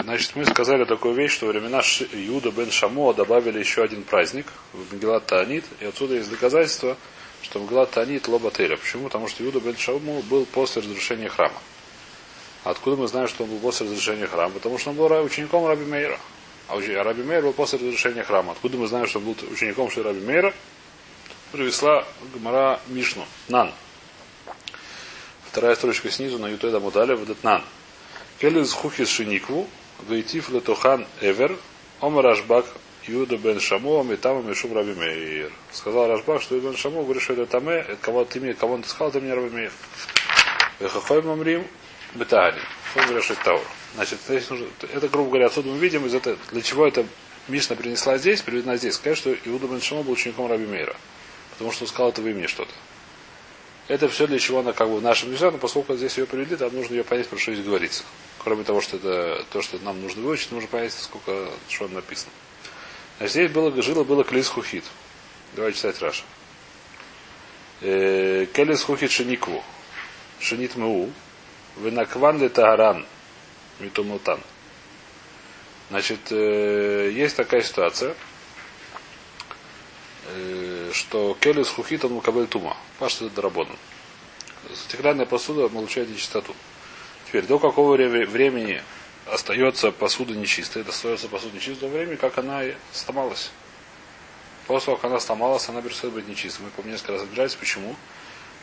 Значит, мы сказали такую вещь, что во времена Иуда бен Шамоа добавили еще один праздник в Мегилат Таанит, и отсюда есть доказательство, что Мегилат Таанит лобателя. Почему? Потому что Иуда бен Шамоа был после разрушения храма. Откуда мы знаем, что он был после разрушения храма? Потому что он был учеником Раби Мейра. А Раби Мейр был после разрушения храма. Откуда мы знаем, что он был учеником Раби Мейра? Привезла Гмара Мишну. Нан. Вторая строчка снизу на Ютеда Мудаля в Нан. Келез хухис шиникву, вейтив летохан эвер, омар Рашбак Юда бен Шамо, Метама Мишум Раби Мейр. Сказал Рашбак, что Юда бен Шамо, говорит, что это Таме, это кого ты мне, кого он сказал, это мне Раби Мейр. Вехахой Мамрим, Бетагани. Он говорит, что это Таур. Значит, это, грубо говоря, отсюда мы видим, из этого, для чего это Мишна принесла здесь, приведена здесь. Сказать, что Иуда бен Шамо был учеником Раби Мейра. Потому что он сказал это в имени что-то. Это все для чего она как бы в нашем языке, но поскольку здесь ее привели, там нужно ее понять, про что здесь говорится. Кроме того, что это то, что нам нужно выучить, нужно понять, сколько, что написано. Значит, здесь было, жило было клис хухит. Давайте читать Раша. Э, Келис хухит шеникву. Шенит меу. Венакван ли тагаран. Митумутан. Значит, э, есть такая ситуация, э, что келис хухит он мукабель тума. Паш это доработан. Стеклянная посуда получает нечистоту. Теперь, до какого времени остается посуда нечистой? Остается посуда нечистой до времени, как она сломалась. После того, как она сломалась, она перестает быть нечистой. Мы, по несколько раз разбирались. Почему?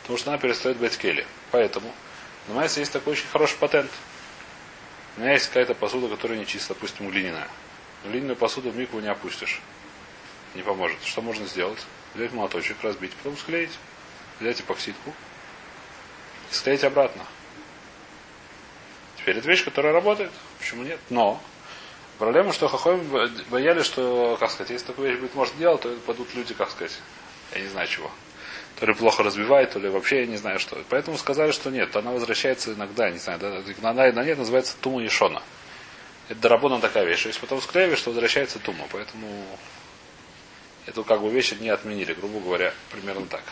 Потому что она перестает быть кели. Поэтому, у нас есть такой очень хороший патент. У меня есть какая-то посуда, которая нечистая, допустим, глиняная. Глиняную посуду в микву не опустишь. Не поможет. Что можно сделать? Взять молоточек, разбить, потом склеить. Взять эпоксидку склеить обратно. Теперь это вещь, которая работает. Почему нет? Но проблема, что Хахоим боялись, что, как сказать, если такую вещь будет может делать, то падут люди, как сказать, я не знаю чего. То ли плохо разбивает, то ли вообще я не знаю что. Поэтому сказали, что нет, она возвращается иногда, не знаю, да, она на нет называется тума ешона. Это доработана такая вещь. Если потом склеиваешь, что возвращается тума. Поэтому эту как бы вещь не отменили, грубо говоря, примерно так.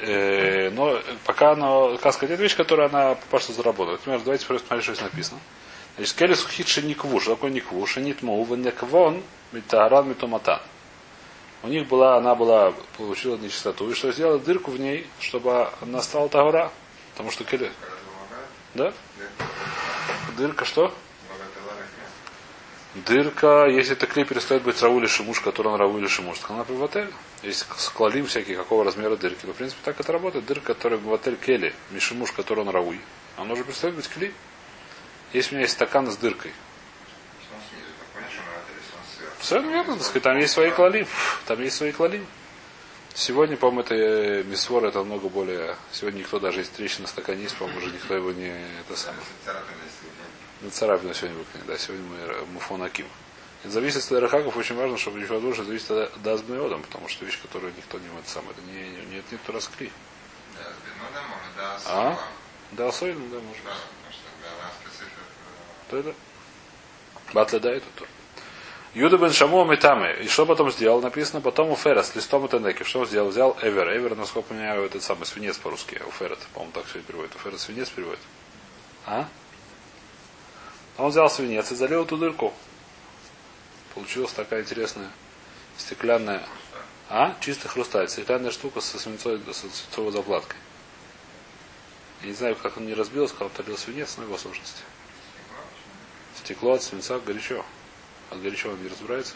Э, но пока она, сказать, это вещь, которая она просто заработала. Например, давайте просто посмотреть, что здесь написано. Значит, келес хитши никву, что такое никву? Шенит мау, венеквон, митааран, митоматан. У них была, она была, получила нечистоту, и что сделала дырку в ней, чтобы она стала тагора. Потому что келес. Да? Дырка что? Дырка, если это клей перестает быть Раули Шимуш, который он Раули Шимуш, так она в отель. Есть склалим всякие, какого размера дырки. Но, в принципе, так это работает. Дырка, которая в отель Кели, Мишимуш, который он Рауи. Она уже перестает быть клей. Если у меня есть стакан с дыркой. Все верно, так сказать, там есть свои клали. Там есть свои клали. Сегодня, по-моему, это э, мисвор, это много более. Сегодня никто даже есть трещина на стакане есть, по-моему, уже никто его не это самое. На царапину сегодня выкинет, да, сегодня мы муфон аким. Это зависит от рахаков, очень важно, чтобы еще душа зависит от дазбнеодом, потому что вещь, которую никто не может сам, это не, не, нет никто раскли. А? Да, особенно, да, может. То это? Батля да, это то. Юда бен Шаму Метаме. И что потом сделал? Написано потом у Ферас, листом и Тенеки. Что он сделал? Взял Эвер. Эвер, насколько я понимаю, этот самый свинец по-русски. У Ферет, по-моему, так все переводит. У Ферет свинец переводит. А? Он взял свинец и залил эту дырку. Получилась такая интересная стеклянная, а? Чистый хрусталь. Стеклянная штука со свинцовой, со свинцовой заплаткой. Я не знаю, как он не разбился, когда он лил свинец, но его сложности. Стекло от свинца горячо. От горячо он не разбирается?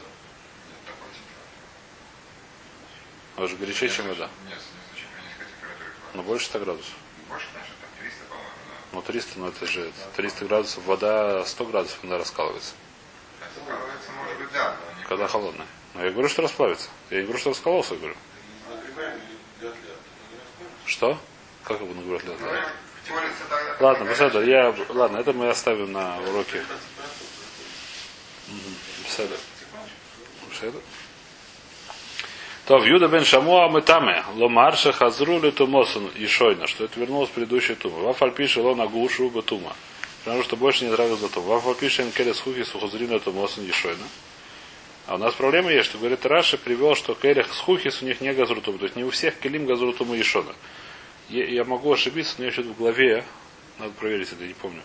Он же горячее, чем вода. Но больше 100 градусов. Ну 300, но это же 300 градусов, вода 100 градусов, она раскалывается. Когда холодная. Но я говорю, что расплавится. Я не говорю, что раскололся, говорю. Что? Как его нагревать лед? Ладно, посмотрим. Я, ладно, это мы оставим на уроке. Беседа. Беседа. То в Юда бен Шамуа Метаме, Ломарша Хазру Летумосан и Шойна, что это вернулось в предыдущую тума. Вафаль пишет Лона Гушу Батума. Потому что больше не нравится Батума. Вафаль пишет Энкелес Хухи Сухазрина Тумосан и Шойна. А у нас проблема есть, что говорит Раша привел, что Келех с Хухис у них не газрутум. То есть не у всех Келим газрутум и Ешона. Я, я могу ошибиться, но я что-то в голове, надо проверить это, не помню.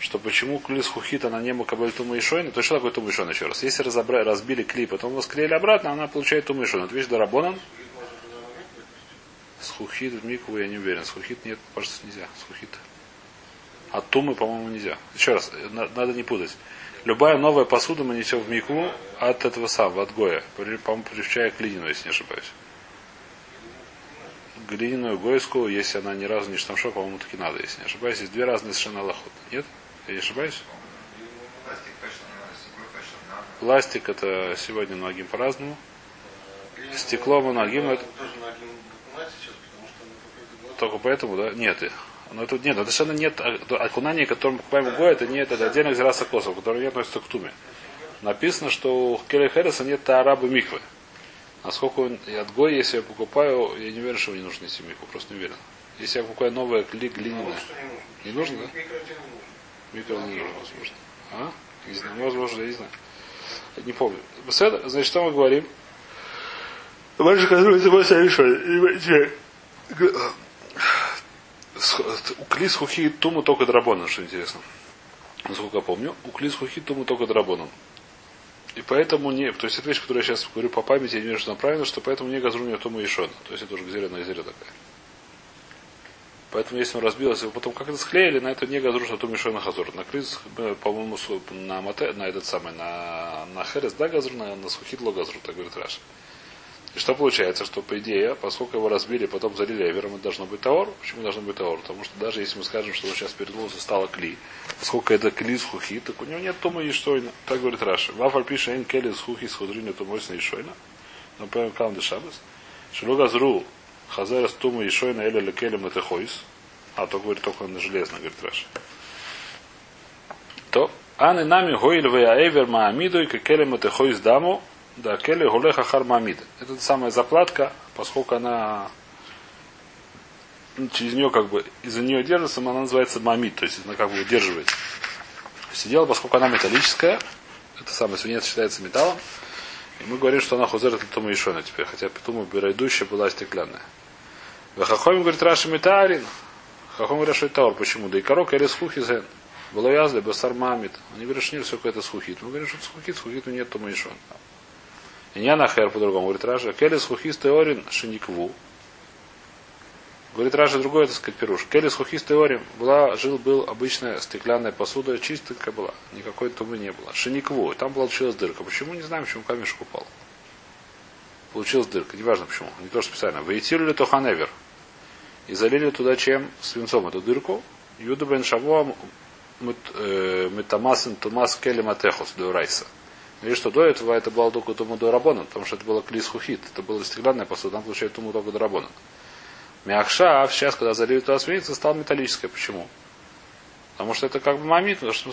Что почему клис хухит, она не макабель тума и шойна, то что такое тума и еще раз? Если разобрали, разбили клей, потом его склеили обратно, она получает тума и шойна. Это вещь дарабонан. С хухит в микву я не уверен. С хухит нет, кажется, нельзя. С хухит. А тумы, по-моему, нельзя. Еще раз, надо не путать. Любая новая посуда мы несем в мику от этого самого, от Гоя. По-моему, привчая к глиняную, если не ошибаюсь. Глиняную гойскую, если она ни разу не штамшо, по-моему, таки надо, если не ошибаюсь. Есть две разные совершенно лохот. Нет? Я ошибаюсь? Пластик это сегодня многим по-разному. Стекло моногим это... Только поэтому, да? Нет. Но тут нет, это совершенно нет окунания, которым покупаем Го, это нет, это отдельных зраса косов, которые не относятся к туме. Написано, что у Келли Хереса нет арабы миквы. Насколько он, и от Гоя, если я покупаю, я не уверен, что мне нужно нести микву, просто не уверен. Если я покупаю новое кли, глиняное. Не нужно, да? Микро нужно, возможно. А? Не знаю, возможно, я не знаю. Не помню. Значит, что мы говорим? Больше, который решили у Клис Хухи Туму только драбоном, что интересно. Насколько я помню. У Клис Хухи Туму только драбоном. И поэтому не... То есть это вещь, которую я сейчас говорю по памяти, я не вижу, что она правильно, что поэтому не газру не Тому Шона. То есть это уже зеленая зеля такая. Поэтому если он разбился, его потом как это склеили, на это не газру, что Тому и Шона Хазор. На Клис, э, по-моему, на, мате, на этот самый, на, на Херес, да, газру, на, на Сухит ло газру, так говорит Раша. И что получается, что по идее, поскольку его разбили, потом залили эвером, это должно быть таор. Почему должно быть таор? Потому что даже если мы скажем, что он сейчас передулся, стало кли, поскольку это кли с хухи, так у него нет тума и шойна. Так говорит Раша. Вафаль пишет, эн кели с хухи с худрина тумойсна и шойна. Но поем кам де шабас. Шелугазру хазера с тума и шойна эля лекелем это хойс. А то говорит только на железно, говорит Раша. То, аны нами гойль вея эвер маамиду и кекелем это хойс даму да, келли гулеха хармамид. Это самая заплатка, поскольку она ну, через нее как бы из-за нее держится, она называется мамид, то есть она как бы удерживает. Сидела, поскольку она металлическая, это самое свинец считается металлом, и мы говорим, что она хузер это тума ишона теперь, хотя тума бирайдущая была стеклянная. Вахахоим говорит Раши Метарин. Хахом говорит, что это таур. Почему? Да и корок или схухизен. Было язли, басар мамит. Они говорят, что нет, все какое-то схухит. Мы говорим, что схухит, схухит, нет тума ишона. Не нахер по-другому. Говорит Раша, келес хухис теорин шиникву. Говорит Раша другой, так сказать, пируш. Келес хухис теорин была, жил, был обычная стеклянная посуда, чистая была. Никакой тумы не было. Шиникву. И там получилась дырка. Почему? Не знаем, почему камешек упал. Получилась дырка. Неважно почему. Не то, что специально. Вейтили тоханевер. И залили туда чем? Свинцом эту дырку. Юда бен Шавуа э, метамасин тумас келем атехос до райса. Или что до этого это было только Туму до Рабона, потому что это было клис хухит, это было стеклянная посуда, там получает Туму только до Рабона. Мякша, а сейчас, когда залили туда свинец, стала металлическая. Почему? Потому что это как бы мамит, потому что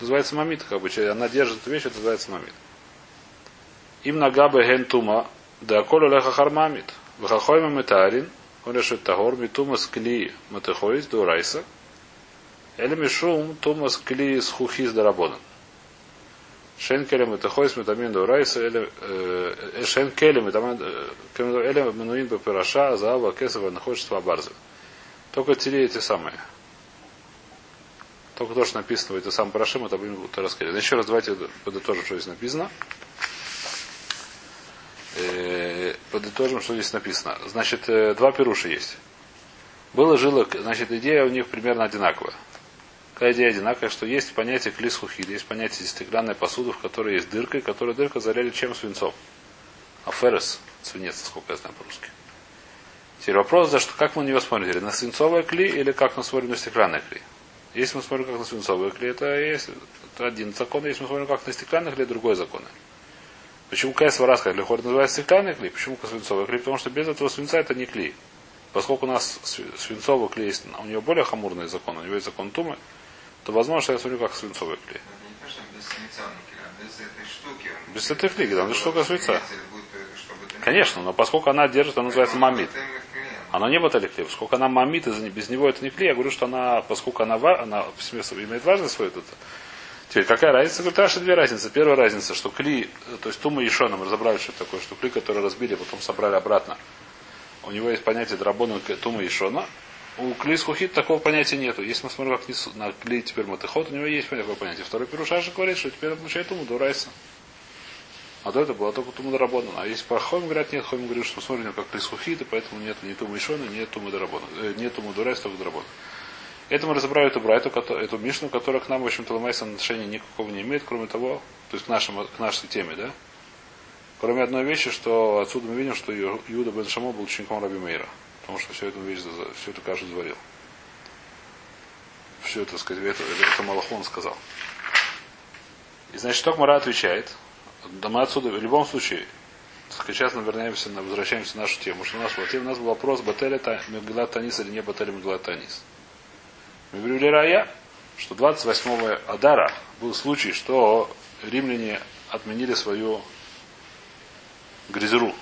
называется мамит, как бы, она держит эту вещь, это называется мамит. Им нагабе ген тума, да колю леха хармамит. Вахахойма метарин, он решит тагор, митума скли матехоис до райса, или мишум тума скли с хухис до рабона. Шенкелем это хойс метамин до райса или шенкелем это или менуин по пираша заава кесова находится барза. Только те эти самые. Только то, что написано в этой самой парашим, это будем рассказать. Еще раз давайте подытожим, что здесь написано. Подытожим, что здесь написано. Значит, два пируша есть. Было жило, значит, идея у них примерно одинаковая. Какая идея одинаковая, что есть понятие клисхухид, есть понятие стеклянной посуды, в которой есть дырка, и которая дырка заляли чем свинцом. А феррес, свинец, сколько я знаю по-русски. Теперь вопрос, за что, как мы на него смотрим? На свинцовое кли или как мы смотрим на стеклянное кли? Если мы смотрим как на свинцовое кли, это, есть, это один закон. Если мы смотрим как на стеклянное кли, другой закон. Почему КС Вараска для хорд называется стеклянный клей? Почему свинцовый клей? Потому что без этого свинца это не клей. Поскольку у нас свинцовый клей есть, у него более хамурный закон, у него есть закон Тумы, то возможно, что я смотрю как свинцовый клей. Без этой флиги, там штука свинца. Конечно, но поскольку она держит, она называется мамит. Она не батали клей. Поскольку она мамит, и без него это не клей, я говорю, что она, поскольку она, она имеет важность свою, это, Теперь, какая разница? Говорит, Раша две разницы. Первая разница, что кли, то есть тума и шона, мы разобрали, что это такое, что кли, который разбили, потом собрали обратно. У него есть понятие драбона тума и шона. у клей скухит такого понятия нету. Если мы смотрим как на клей теперь матыхот, у него есть такое понятие. Второй пирушаш говорит, что теперь получает уму дурайса. А до этого было только туму доработан. А если по хойм говорят, нет, хойм говорит, что смотрим как клей скухит, и поэтому нет ни туму ишона, нет туму доработан. Э, нет туму дурайса, только доработан. Это мы разобрали эту брайту, эту мишну, которая к нам, в общем-то, ломайса отношения никакого не имеет, кроме того, то есть к, нашему, к нашей теме, да? Кроме одной вещи, что отсюда мы видим, что Иуда бен Шамо был учеником Раби Мейра. Потому что все это вещь, все это каждый заварил. Все это, сказать, это, это Малахон сказал. И значит, что Мара отвечает. Да мы отсюда, в любом случае, сейчас мы вернемся, возвращаемся в нашу тему. Что у нас, вот, у нас был вопрос, Бателя Мегилат Танис или не Бателя Мегилат Танис. Мы говорили Рая, что 28 Адара был случай, что римляне отменили свою гризеру.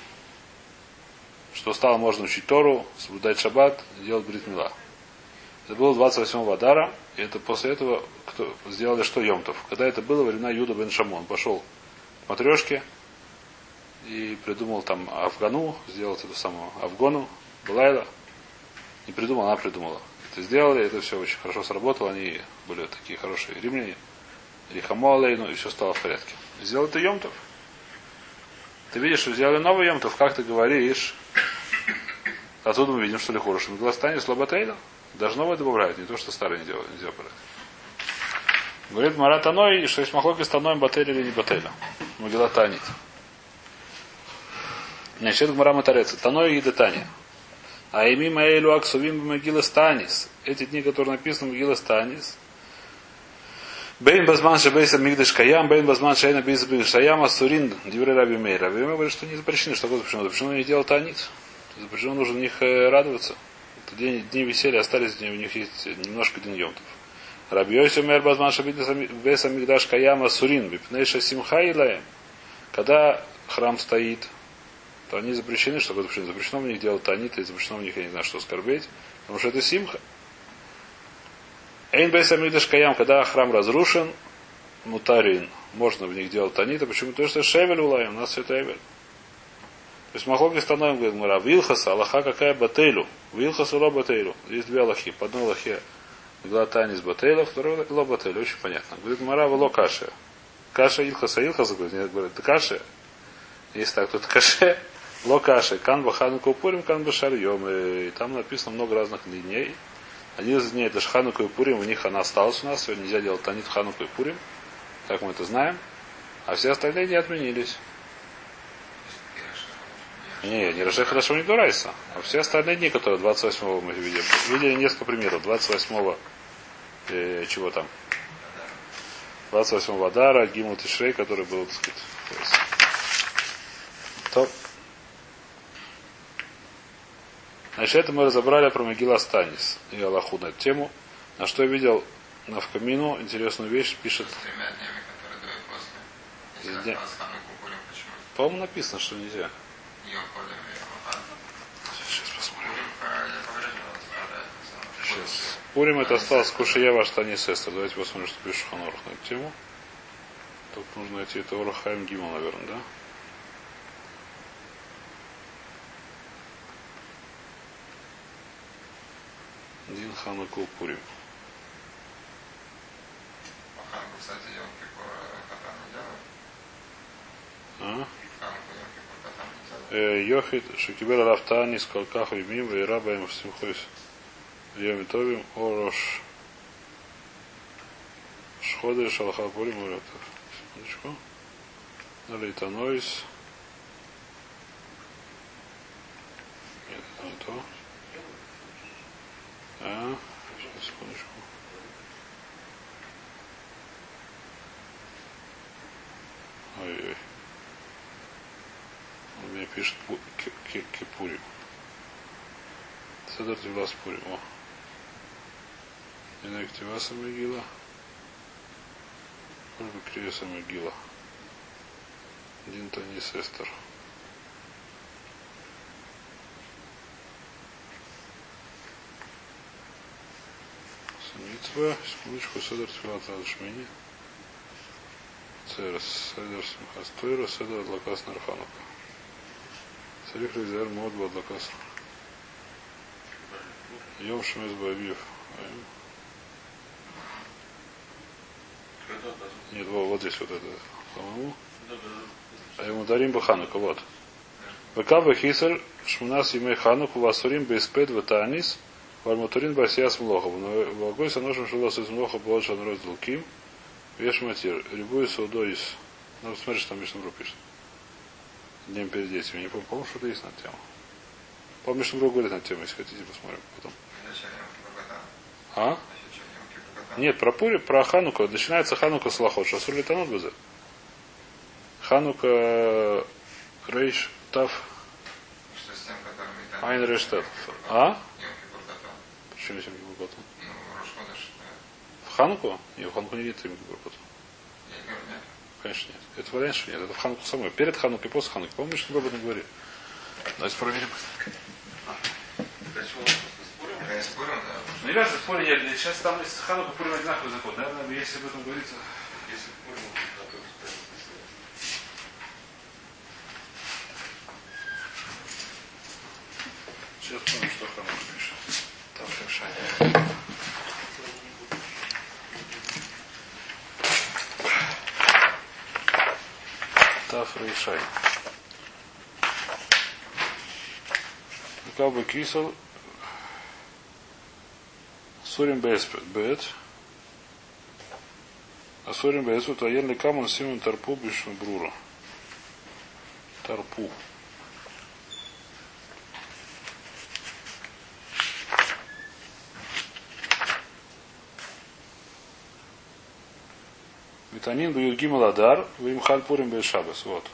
Что стало можно учить Тору, соблюдать шаббат, делать бритмила. Это было 28 Адара, и это после этого кто, сделали что Йомтов. Когда это было, времена Юда бен Шамон пошел к матрешке и придумал там Афгану, сделал эту самую Афгону, Балайла. Не придумал, она придумала это сделали, это все очень хорошо сработало, они были такие хорошие римляне. Рихамо ну и все стало в порядке. Сделал это Йомтов. Ты видишь, что сделали новый Йомтов, как ты говоришь, отсюда мы видим, что Лихура Шмигластани Слаботейда. Даже новое добавляют, не то, что старое не делают. Не делают. Говорит Марат Аной, что есть махлоки с Таноем Бателя или не Бателя. Могила Танит. Значит, Гмара Матареца. Таной и Детания. А ими маэлю аксувим могила станис. Эти дни, которые написаны в могила станис. Бейн базман шабейса мигдаш каям, бейн базман шайна бейса мигдаш каям, асурин, диврей раби мейр. Раби мейр говорит, что не запрещено. Что такое запрещено? Запрещено не делать танец. Запрещено нужно в них э, радоваться. Это дни, дни веселья остались, у них есть немножко день йомтов. Раби Йоси мэр базман шабейса мигдаш каям, асурин, бипнейша симха илаем. Когда храм стоит, то они запрещены, что запрещено. Запрещено в них делать танит, и запрещено в них, я не знаю, что скорбеть, потому что это симха. Эйн бейс амидаш каям, когда храм разрушен, мутарин, можно в них делать танит, а почему? Потому что шевель улаем, у нас это эвель. То есть Махлоки становим, говорит Мара, Вилхаса, Аллаха какая бателю, Вилхасу ло бателю. Есть две Аллахи, по одной Аллахе Глатанис бателя, второй ло бателю, очень понятно. Говорит Мара, вело каше. Каша Илхаса, Илхаса, говорит, нет, говорит, каше. Если так, то это каше. Локаши, кан бахануку пурим, кан башарьем. И там написано много разных дней. Один из дней это Шхануку и Пурим, у них она осталась у нас. Сегодня нельзя делать Танит Хануку и Пурим, как мы это знаем. А все остальные дни отменились. Не, не Рожей хорошо не Дурайса. А все остальные дни, которые 28-го мы видели. Видели несколько примеров. 28-го э, чего там? 28-го Адара, Гимут и Шрей, который был, так сказать, то Значит, это мы разобрали про Могила Станис и Аллаху на эту тему. На что я видел на вкамину интересную вещь, пишет. Дня... По-моему, написано, что нельзя. Сейчас посмотрим. Сейчас. Пурим это осталось Кушия ваш Танис Эстер. Давайте посмотрим, что пишет Ханорах на эту тему. Тут нужно найти это Орахаем Гимал, наверное, да? Дин Ханаку Пурим. Ханку, кстати, Йом Кипур кота не делают? А? Йохит, Шикибер Рафтани, Скалкаху и Мим, и Раба им Симхойс. Йоми Товим, Орош. Шходы, Шалха Пурим, Уратов. Секундочку. Налейтанойс. Нет, не то. А, сейчас, секундочку. Ой-ой. Он мне пишет Кипурим. Седор Тивас Пурим. О. Инак Тиваса Могила. Может быть, Криеса Могила. Динтани Сестер. Митва, секундочку, Седер Тфилат Радшмини. Церес, Седер Симхас Тойра, Седер Адлакас Нарханука. Царих Резер Мод Бадлакас. Йом Шмес Бавив. Нет, вот, вот здесь вот это. По-моему. А ему дарим бы Ханука, вот. Векава Хисер Шмунас Имей Хануку Васурим Беспед Ватанис Вальматурин Басиас Млохов. Но в Агойса ножем Шулас из Млоха Болша Народ Луким. Веш Матир. Рябую Саудоис. Ну, смотри, что там Мишнабру пишет. Днем перед детьми. Не помню, помню, что-то есть на тему. Помню, что говорит на тему, если хотите, посмотрим потом. А? Нет, про Пури, про Хануку. Начинается Ханука с Лохот. Шасур литанот безе. Ханука Рейш Тав с. Айн Рейш Тав. А? Почему Ну, Рошходыш, В Хануку? Нет, в Хануку не видит я говорю, нет. Конечно нет. Это вариант, что нет. Это в Хануку самой. Перед Ханукой, после Хануки. Помнишь, что об этом говорили? Давайте проверим. Я Ну, не важно, спорим, я, сейчас там из Ханука Пурим одинаковый закон. Наверное, если об этом говорится. Если Пурим, Сейчас помню, что Ханука пишет. Там решение. Таф Рейшай. Как бы кисел Сурим бет. А сурим бет вот аен камон симон тарпу бишн брура. Тарпу. Витанин бьют гималадар, вы им хальпурим бет шабас. Вот.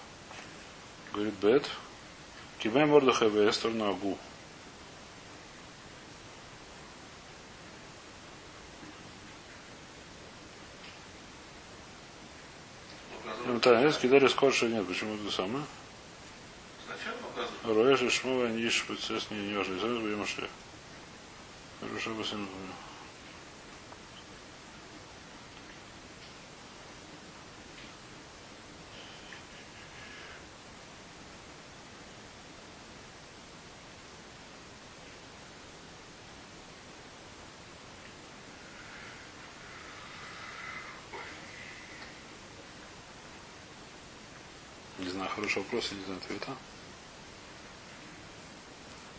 Говорит бет. Кибе мордахе бестер на агу. Ну, да, нет, кидари скорше нет. Почему это самое? Роэш и Шмова Ниш важно. Зараз будем шли. Хорошо, бы хороший вопрос, я не знаю ответа.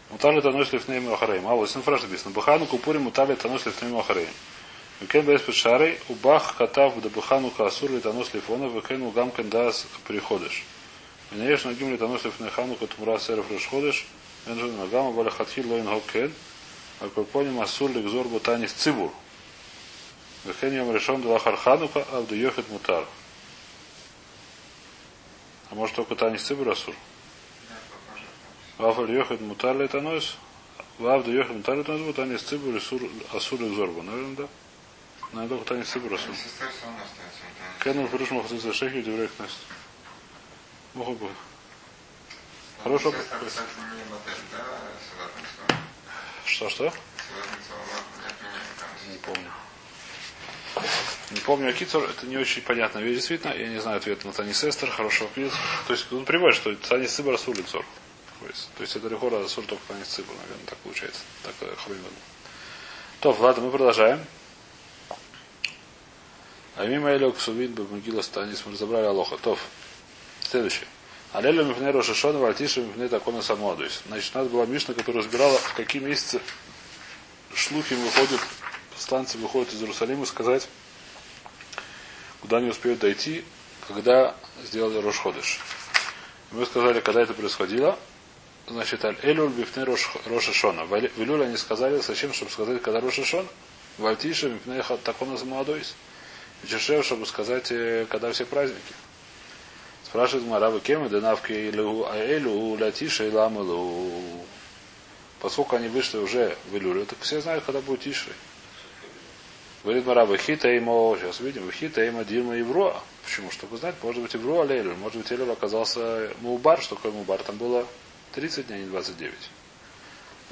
Мутали танос лифнейм ахареем. А вот синфраш написано. Бахану купури мутали танос лифнейм ахареем. Векен бес пешарей, убах катав да бахану касур литанос лифона, векен угам кендас приходишь. Меняешь нагим лифней хану катумра серов расходишь, венжен нагама баля хатхил лоин хокен, а курпоним асур ликзор бутанис цибур. Векен йом решен дулахар ханука, а вду йохет мутар. А может только танис цибур асур? Да, похоже. Вафаль йохет мутар летанос. Вавда йохет мутар летанос, вот танис цибур асур ликзорбу. Наверное, да? Наверное, только танис цибур асур. Кенну Фуруш Махацис Шехи Деврей Кнест. Могу бы. Хорошо. Сестер, кстати, не модель, да, Севатницкого? Что, что? Севатницкого не отменяем там. Не помню. Не помню Акицур, это не очень понятная вещь, действительно. Я не знаю ответа на Танис Эстер, хорошо ответ. То есть он приводит, что Танис Цибар Асур лицор. То есть это Рихора Асур только Танис Цибар, наверное, так получается. Так Хабимин. То, ладно, мы продолжаем. А мимо Элек Сувид Бабмагила Станис мы разобрали Алоха. Тов. Следующее. Алелю Мифне Рошашона Вальтиша Мифне Такона Самуадуис. Значит, у нас была Мишна, которая разбирала, в какие месяцы шлухи выходят, посланцы выходят из Иерусалима сказать, куда они успеют дойти, когда сделали Рошходыш. Мы сказали, когда это происходило, значит, Аль-Элюль Бифне Рошашона. В Илюле они сказали, зачем, чтобы сказать, когда Рошашон? Вальтиша Мифне Такона Самуадуис. Чешев, чтобы сказать, э, когда все праздники. Спрашивает Маравы Кема, Денавки Илю Аэлю, Латиша и Ламалу. Поскольку они вышли уже в Илюлю, так все знают, когда будет Тиши. Говорит Мараба, хита имо, сейчас видим, хита имо Дима Евро. Почему? Чтобы знать, может быть Евро Алелю, может быть Элюль оказался Мубар, что такое Мубар, там было 30 дней, а не 29.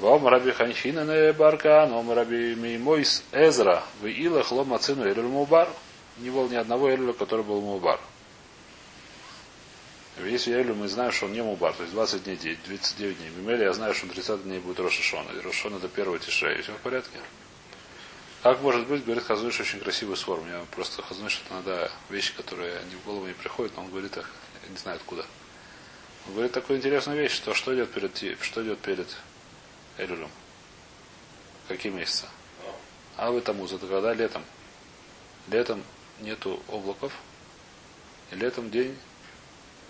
Вом раби Ханхина не барка, но раби Меймойс Эзра, в Илах лома Элюль Мубар. Не было ни одного Элюля, который был Мубар. Если Элю мы знаем, что он не мубар, то есть 20 дней, 39 дней. Мимели я знаю, что он 30 дней будет Рошашон. И Рошашон это первый тишей. Все в порядке? Как может быть, говорит Хазуиш очень красивый свор. Мне просто Хазуиш это надо вещи, которые они в голову не приходят, но он говорит их, я не знаю откуда. Он говорит такую интересную вещь, что что идет перед, что идет перед Элюлем. Какие месяцы? А вы Тамуз, это когда летом. Летом нету облаков, и летом день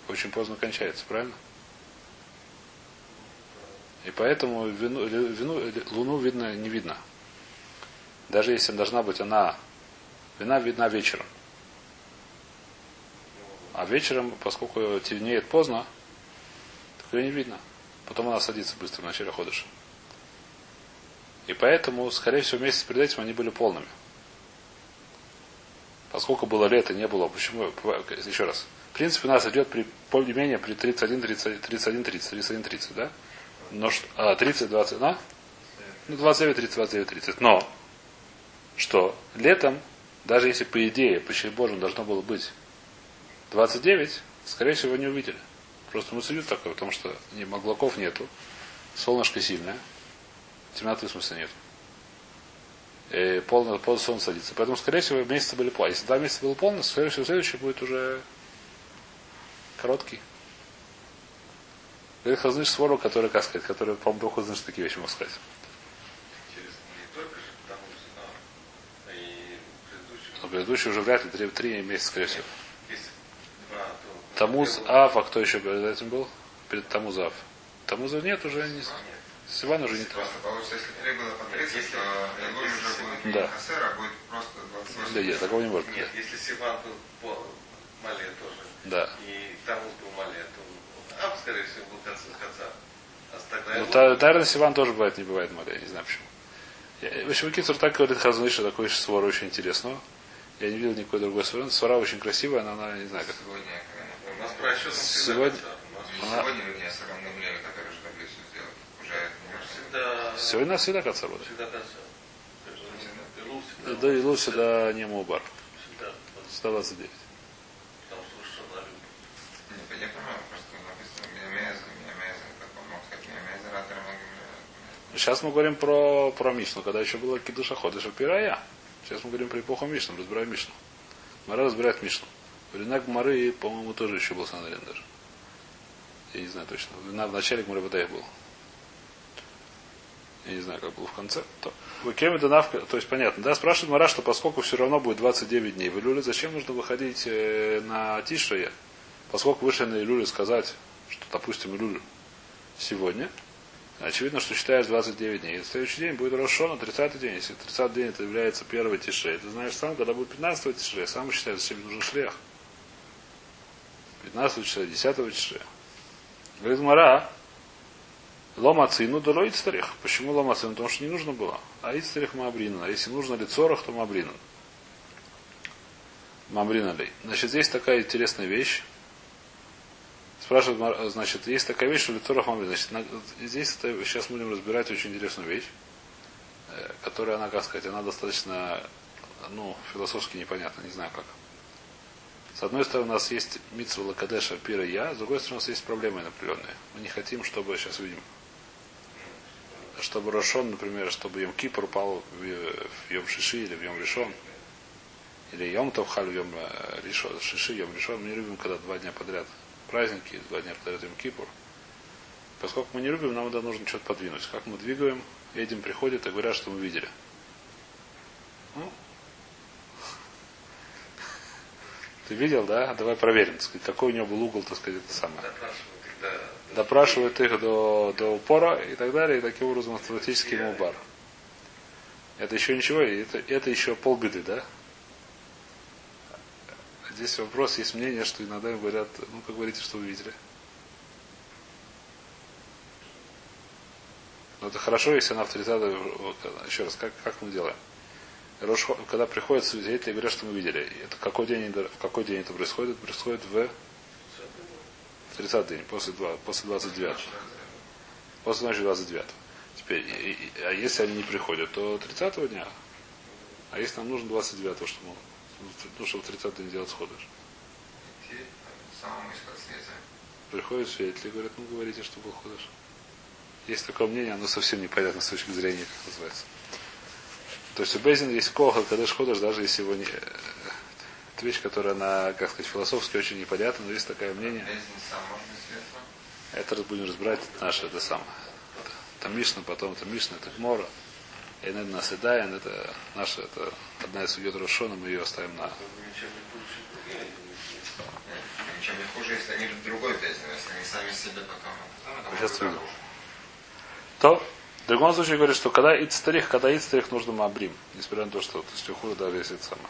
очень поздно кончается, правильно? И поэтому вину, вину, луну видно, не видно. Даже если должна быть она, вина видна вечером. А вечером, поскольку темнеет поздно, так ее не видно. Потом она садится быстро в начале ходыша. И поэтому, скорее всего, месяц перед этим они были полными. Поскольку было лето, не было. Почему? Еще раз. В принципе, у нас идет при более-менее при 31, 30, 31, 30, 31, 30, да? Но а, 30, 20, да? Ну, 29, 30, 29, 30. Но, что летом, даже если по идее, по Божьему должно было быть 29, скорее всего, не увидели. Просто мы судим такое, потому что не, облаков нету, солнышко сильное, темноты в смысле нет. И полное, полное солнце садится. Поэтому, скорее всего, месяцы были полные. Если два месяца было полно, скорее всего, следующий будет уже короткий. Говорит Хазныш Свору, который, как сказать, который, по-моему, только Хазныш такие вещи мог сказать. Но предыдущий уже вряд ли три, три месяца, скорее всего. Тамуз Ав, а кто еще перед этим был? Перед Тамуз Ав. Тамуза нет, уже не... Сиван уже не так. Получится, если три было по 30, то Элуль уже будет не Да. Хасер, а будет просто 28. Да нет, такого не может быть. Нет, если Сиван был по Мале тоже, Да. и Тамус был Мале, то Аб, скорее всего, был конца конца. А тогда Ну, та- Сиван тоже бывает, не бывает я не знаю почему. Я- В общем, Кицур так говорит Хазнуиша, такой свора очень интересного. Я не видел никакой другой свора. Свора очень красивая, но она, не знаю, как. Сегодня, У нас про всегда Сегодня-. У Она- сегодня, вернее, с равным Леве, который же таблицу сделал. Уже всегда, Сегодня у нас всегда конца будет. всегда конца. Да, и Лу сюда не Мубар. всегда, 129. потому что что она любит. Не, Я понимаю, просто написано Миамеза, Миамеза, как он мог сказать, Миамеза, Ратер, Сейчас мы говорим про, про Мишну, когда еще было Кидуша Ходыша Пирая. Сейчас мы говорим про эпоху Мишну, разбираем Мишну. Мара разбирает Мишну. Ринак Мары, по-моему, тоже еще был Санарин даже. Я не знаю точно. На, в начале Гмары Бадай был. Я не знаю, как было в конце. То. Выкем это навка, то есть понятно, да, спрашивает Мара, что поскольку все равно будет 29 дней в Илюле, зачем нужно выходить э, на Тишрае? Поскольку вышли на Илюле сказать, что, допустим, Илюль сегодня, Очевидно, что считаешь 29 дней. И следующий день будет Рошона, 30 день. Если 30 день это является первый тише, ты знаешь сам, когда будет 15 тише, сам считаешь, зачем нужен шлех. 15 числа, 10 числа. Говорит Мара, лома цину да ло ицтарих. Почему лома цину? Потому что не нужно было. А ицтарих мабринан. А если нужно ли то мабринан. Мамрина ли. Значит, здесь такая интересная вещь. Спрашивает, значит, есть такая вещь, что лицо Рахмамри. Значит, на- здесь это, сейчас будем разбирать очень интересную вещь, э, которая, она, как сказать, она достаточно, ну, философски непонятна, не знаю как. С одной стороны, у нас есть Митсва Лакадеша Пира Я, с другой стороны, у нас есть проблемы определенные. Мы не хотим, чтобы, сейчас увидим, чтобы Рошон, например, чтобы Йом Кипр упал в, в Йом Шиши или в Йом Решон, или Йом Тавхаль в Йом э, Решон, Шиши, Йом Решон. Мы не любим, когда два дня подряд праздники, два дня Йом Кипур. Поскольку мы не любим, нам надо нужно что-то подвинуть. Как мы двигаем, этим приходят и говорят, что мы видели. Ну, ты видел, да? Давай проверим, так сказать, какой у него был угол, так сказать, это самое. Допрашивают их до... Допрашивают их до, упора и так далее, и таким образом автоматически ему бар. Это еще ничего, это, это еще полбеды, да? Здесь вопрос, есть мнение, что иногда им говорят, ну, как говорите, что вы видели. Но это хорошо, если она 30 Еще раз, как, как мы делаем? Когда приходят свидетели и говорят, что мы видели. Это какой день, в какой день это происходит? Происходит в 30 день, после, два- после 29. После ночи 29. Теперь, и- и- а если они не приходят, то 30 дня. А если нам нужно 29, что мы, ну, чтобы 30 день делать света. Приходит свидетель и говорит, ну говорите, что был ходыш. Есть такое мнение, оно совсем непонятно с точки зрения, как называется. То есть у Безин есть коха, когда ходишь, даже если его не... Это вещь, которая, она, как сказать, философски очень непонятна, но есть такое мнение. Это будем разбирать, это наше, это самое. Там Мишна, потом это Мишна, это Гмора. И это Насыдаин, это наша, это одна из судьет Рошона, мы ее оставим на... Ничем не хуже, если они другой бездне, если они сами себе потом. Сейчас хуже. То, в другом случае говорит, что когда ицтарих, когда ицтарих нужно мабрим. Несмотря на то, что то есть хуже даже если это сама.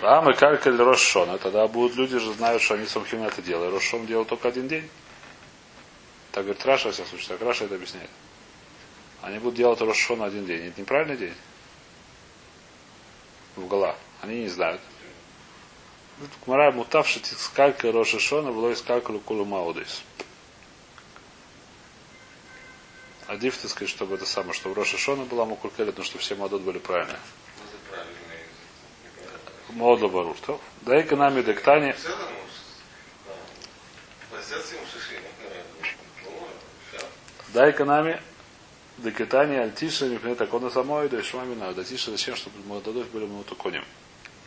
А мы калькаль Рошона, тогда будут люди же знают, что они сумхим это делают. Рошон делал только один день. Так говорит Раша, во всяком случае, так Раша это объясняет. Они будут делать Рошон один день. Это неправильный день? В Гала. Они не знают. Кмара мутавши скалька Рошишона было из калькалю кулу маудис. А диф, так сказать, чтобы это самое, чтобы Роша Шона была Мукулькелет, но чтобы все мадот были правильные. Модла Барур. Да экономи дектани. В целом, декетани альтиша не так он самой, да и шмамина. Да тиша зачем, чтобы мадодов были мутуконим.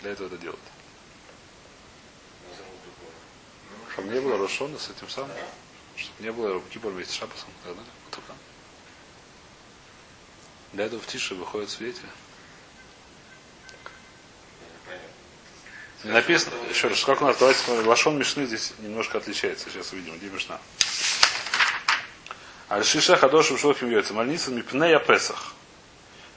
Для этого это другое. Чтобы не было Рошона с этим самым. Чтобы не было Кипр вместе с Шапасом. так. Для этого в тише выходит свидетель. Понятно. Не написано, еще раз, как у нас, давайте смотрим, Лашон Мишны здесь немножко отличается. Сейчас увидим, где Мишна. Аль-Шиша Хадошим Шохим Йойцем. Альниса Мипнея Песах.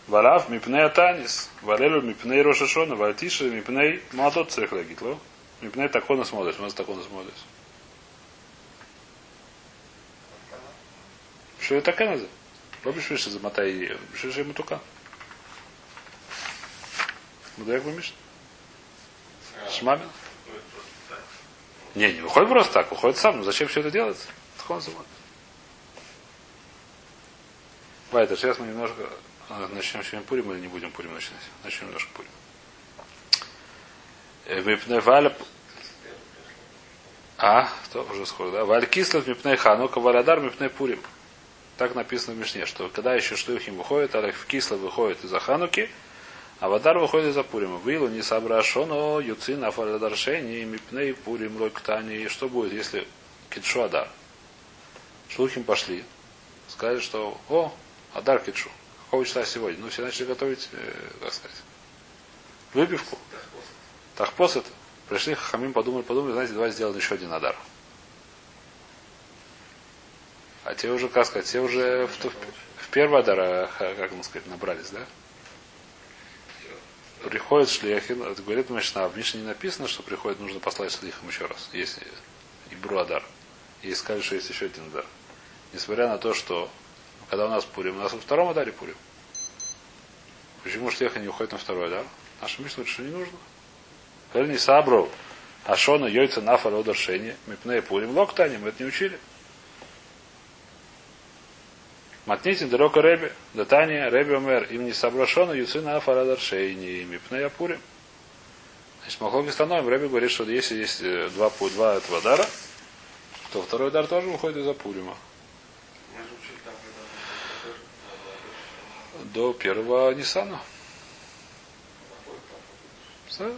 Валав Мипнея Танис. Валелю Мипней Рошашона. Вальтиша Мипней Молотот Цех Лагитло. Мипней Такона смотришь. У нас Такона смотришь. Что это такая называется? Робишь Миша замотай. Же ему Миша? Шмамин? Ну, это просто так. Не, не выходит просто так, выходит сам. Ну зачем все это делать? Тхон самой. Вайтер, сейчас мы немножко а, начнем сегодня Пурим или не будем Пурим начинать? Начнем немножко Пурим. Э, Мипне Валя... А, то уже скоро, да? Валь Кислов Мипне Ханука, Валядар Мипне Пурим. Так написано в Мишне, что когда еще шлюхим выходит, а в Кислов выходит из-за Хануки, а Вадар выходит из-за Пурима. Вилу не соображено, Юцин, Афарадаршени, Мипней, Пурим, Лойктани. И что будет, если Китшу Адар? Шлухим пошли. Сказали, что, о, Адар Китшу. Какого числа сегодня? Ну, все начали готовить, э, как сказать, выпивку. Тахпос это. Пришли, Хамим подумали, подумали, знаете, давай сделаем еще один Адар. А те уже, как сказать, те уже в, в первый Адар, а, как нам сказать, набрались, да? Приходит шлехин, говорит Мишна, в Мишне не написано, что приходит, нужно послать шлихам еще раз, если Ибру Адар. И сказали, что есть еще один Адар. Несмотря на то, что когда у нас Пурим, у нас во втором Адаре Пурим. Почему шлеха не уходит на второй Адар? Наша Мишна говорит, что не нужно. Верни Сабру, Ашона, Йойца, Нафа, Лодаршени, Мипней, Пурим, Локтани, мы это не учили. Матнитин далеко Реби, Датания, Реби Омер, им не соображено, Юцина Афарада Шейни, Мипнея Пурим. Значит, Махлоки становим, Реби говорит, что если есть э, два, два этого дара, то второй дар тоже выходит из-за Пурима. Мы же учили там, когда мы тоже, До первого Нисана. Да?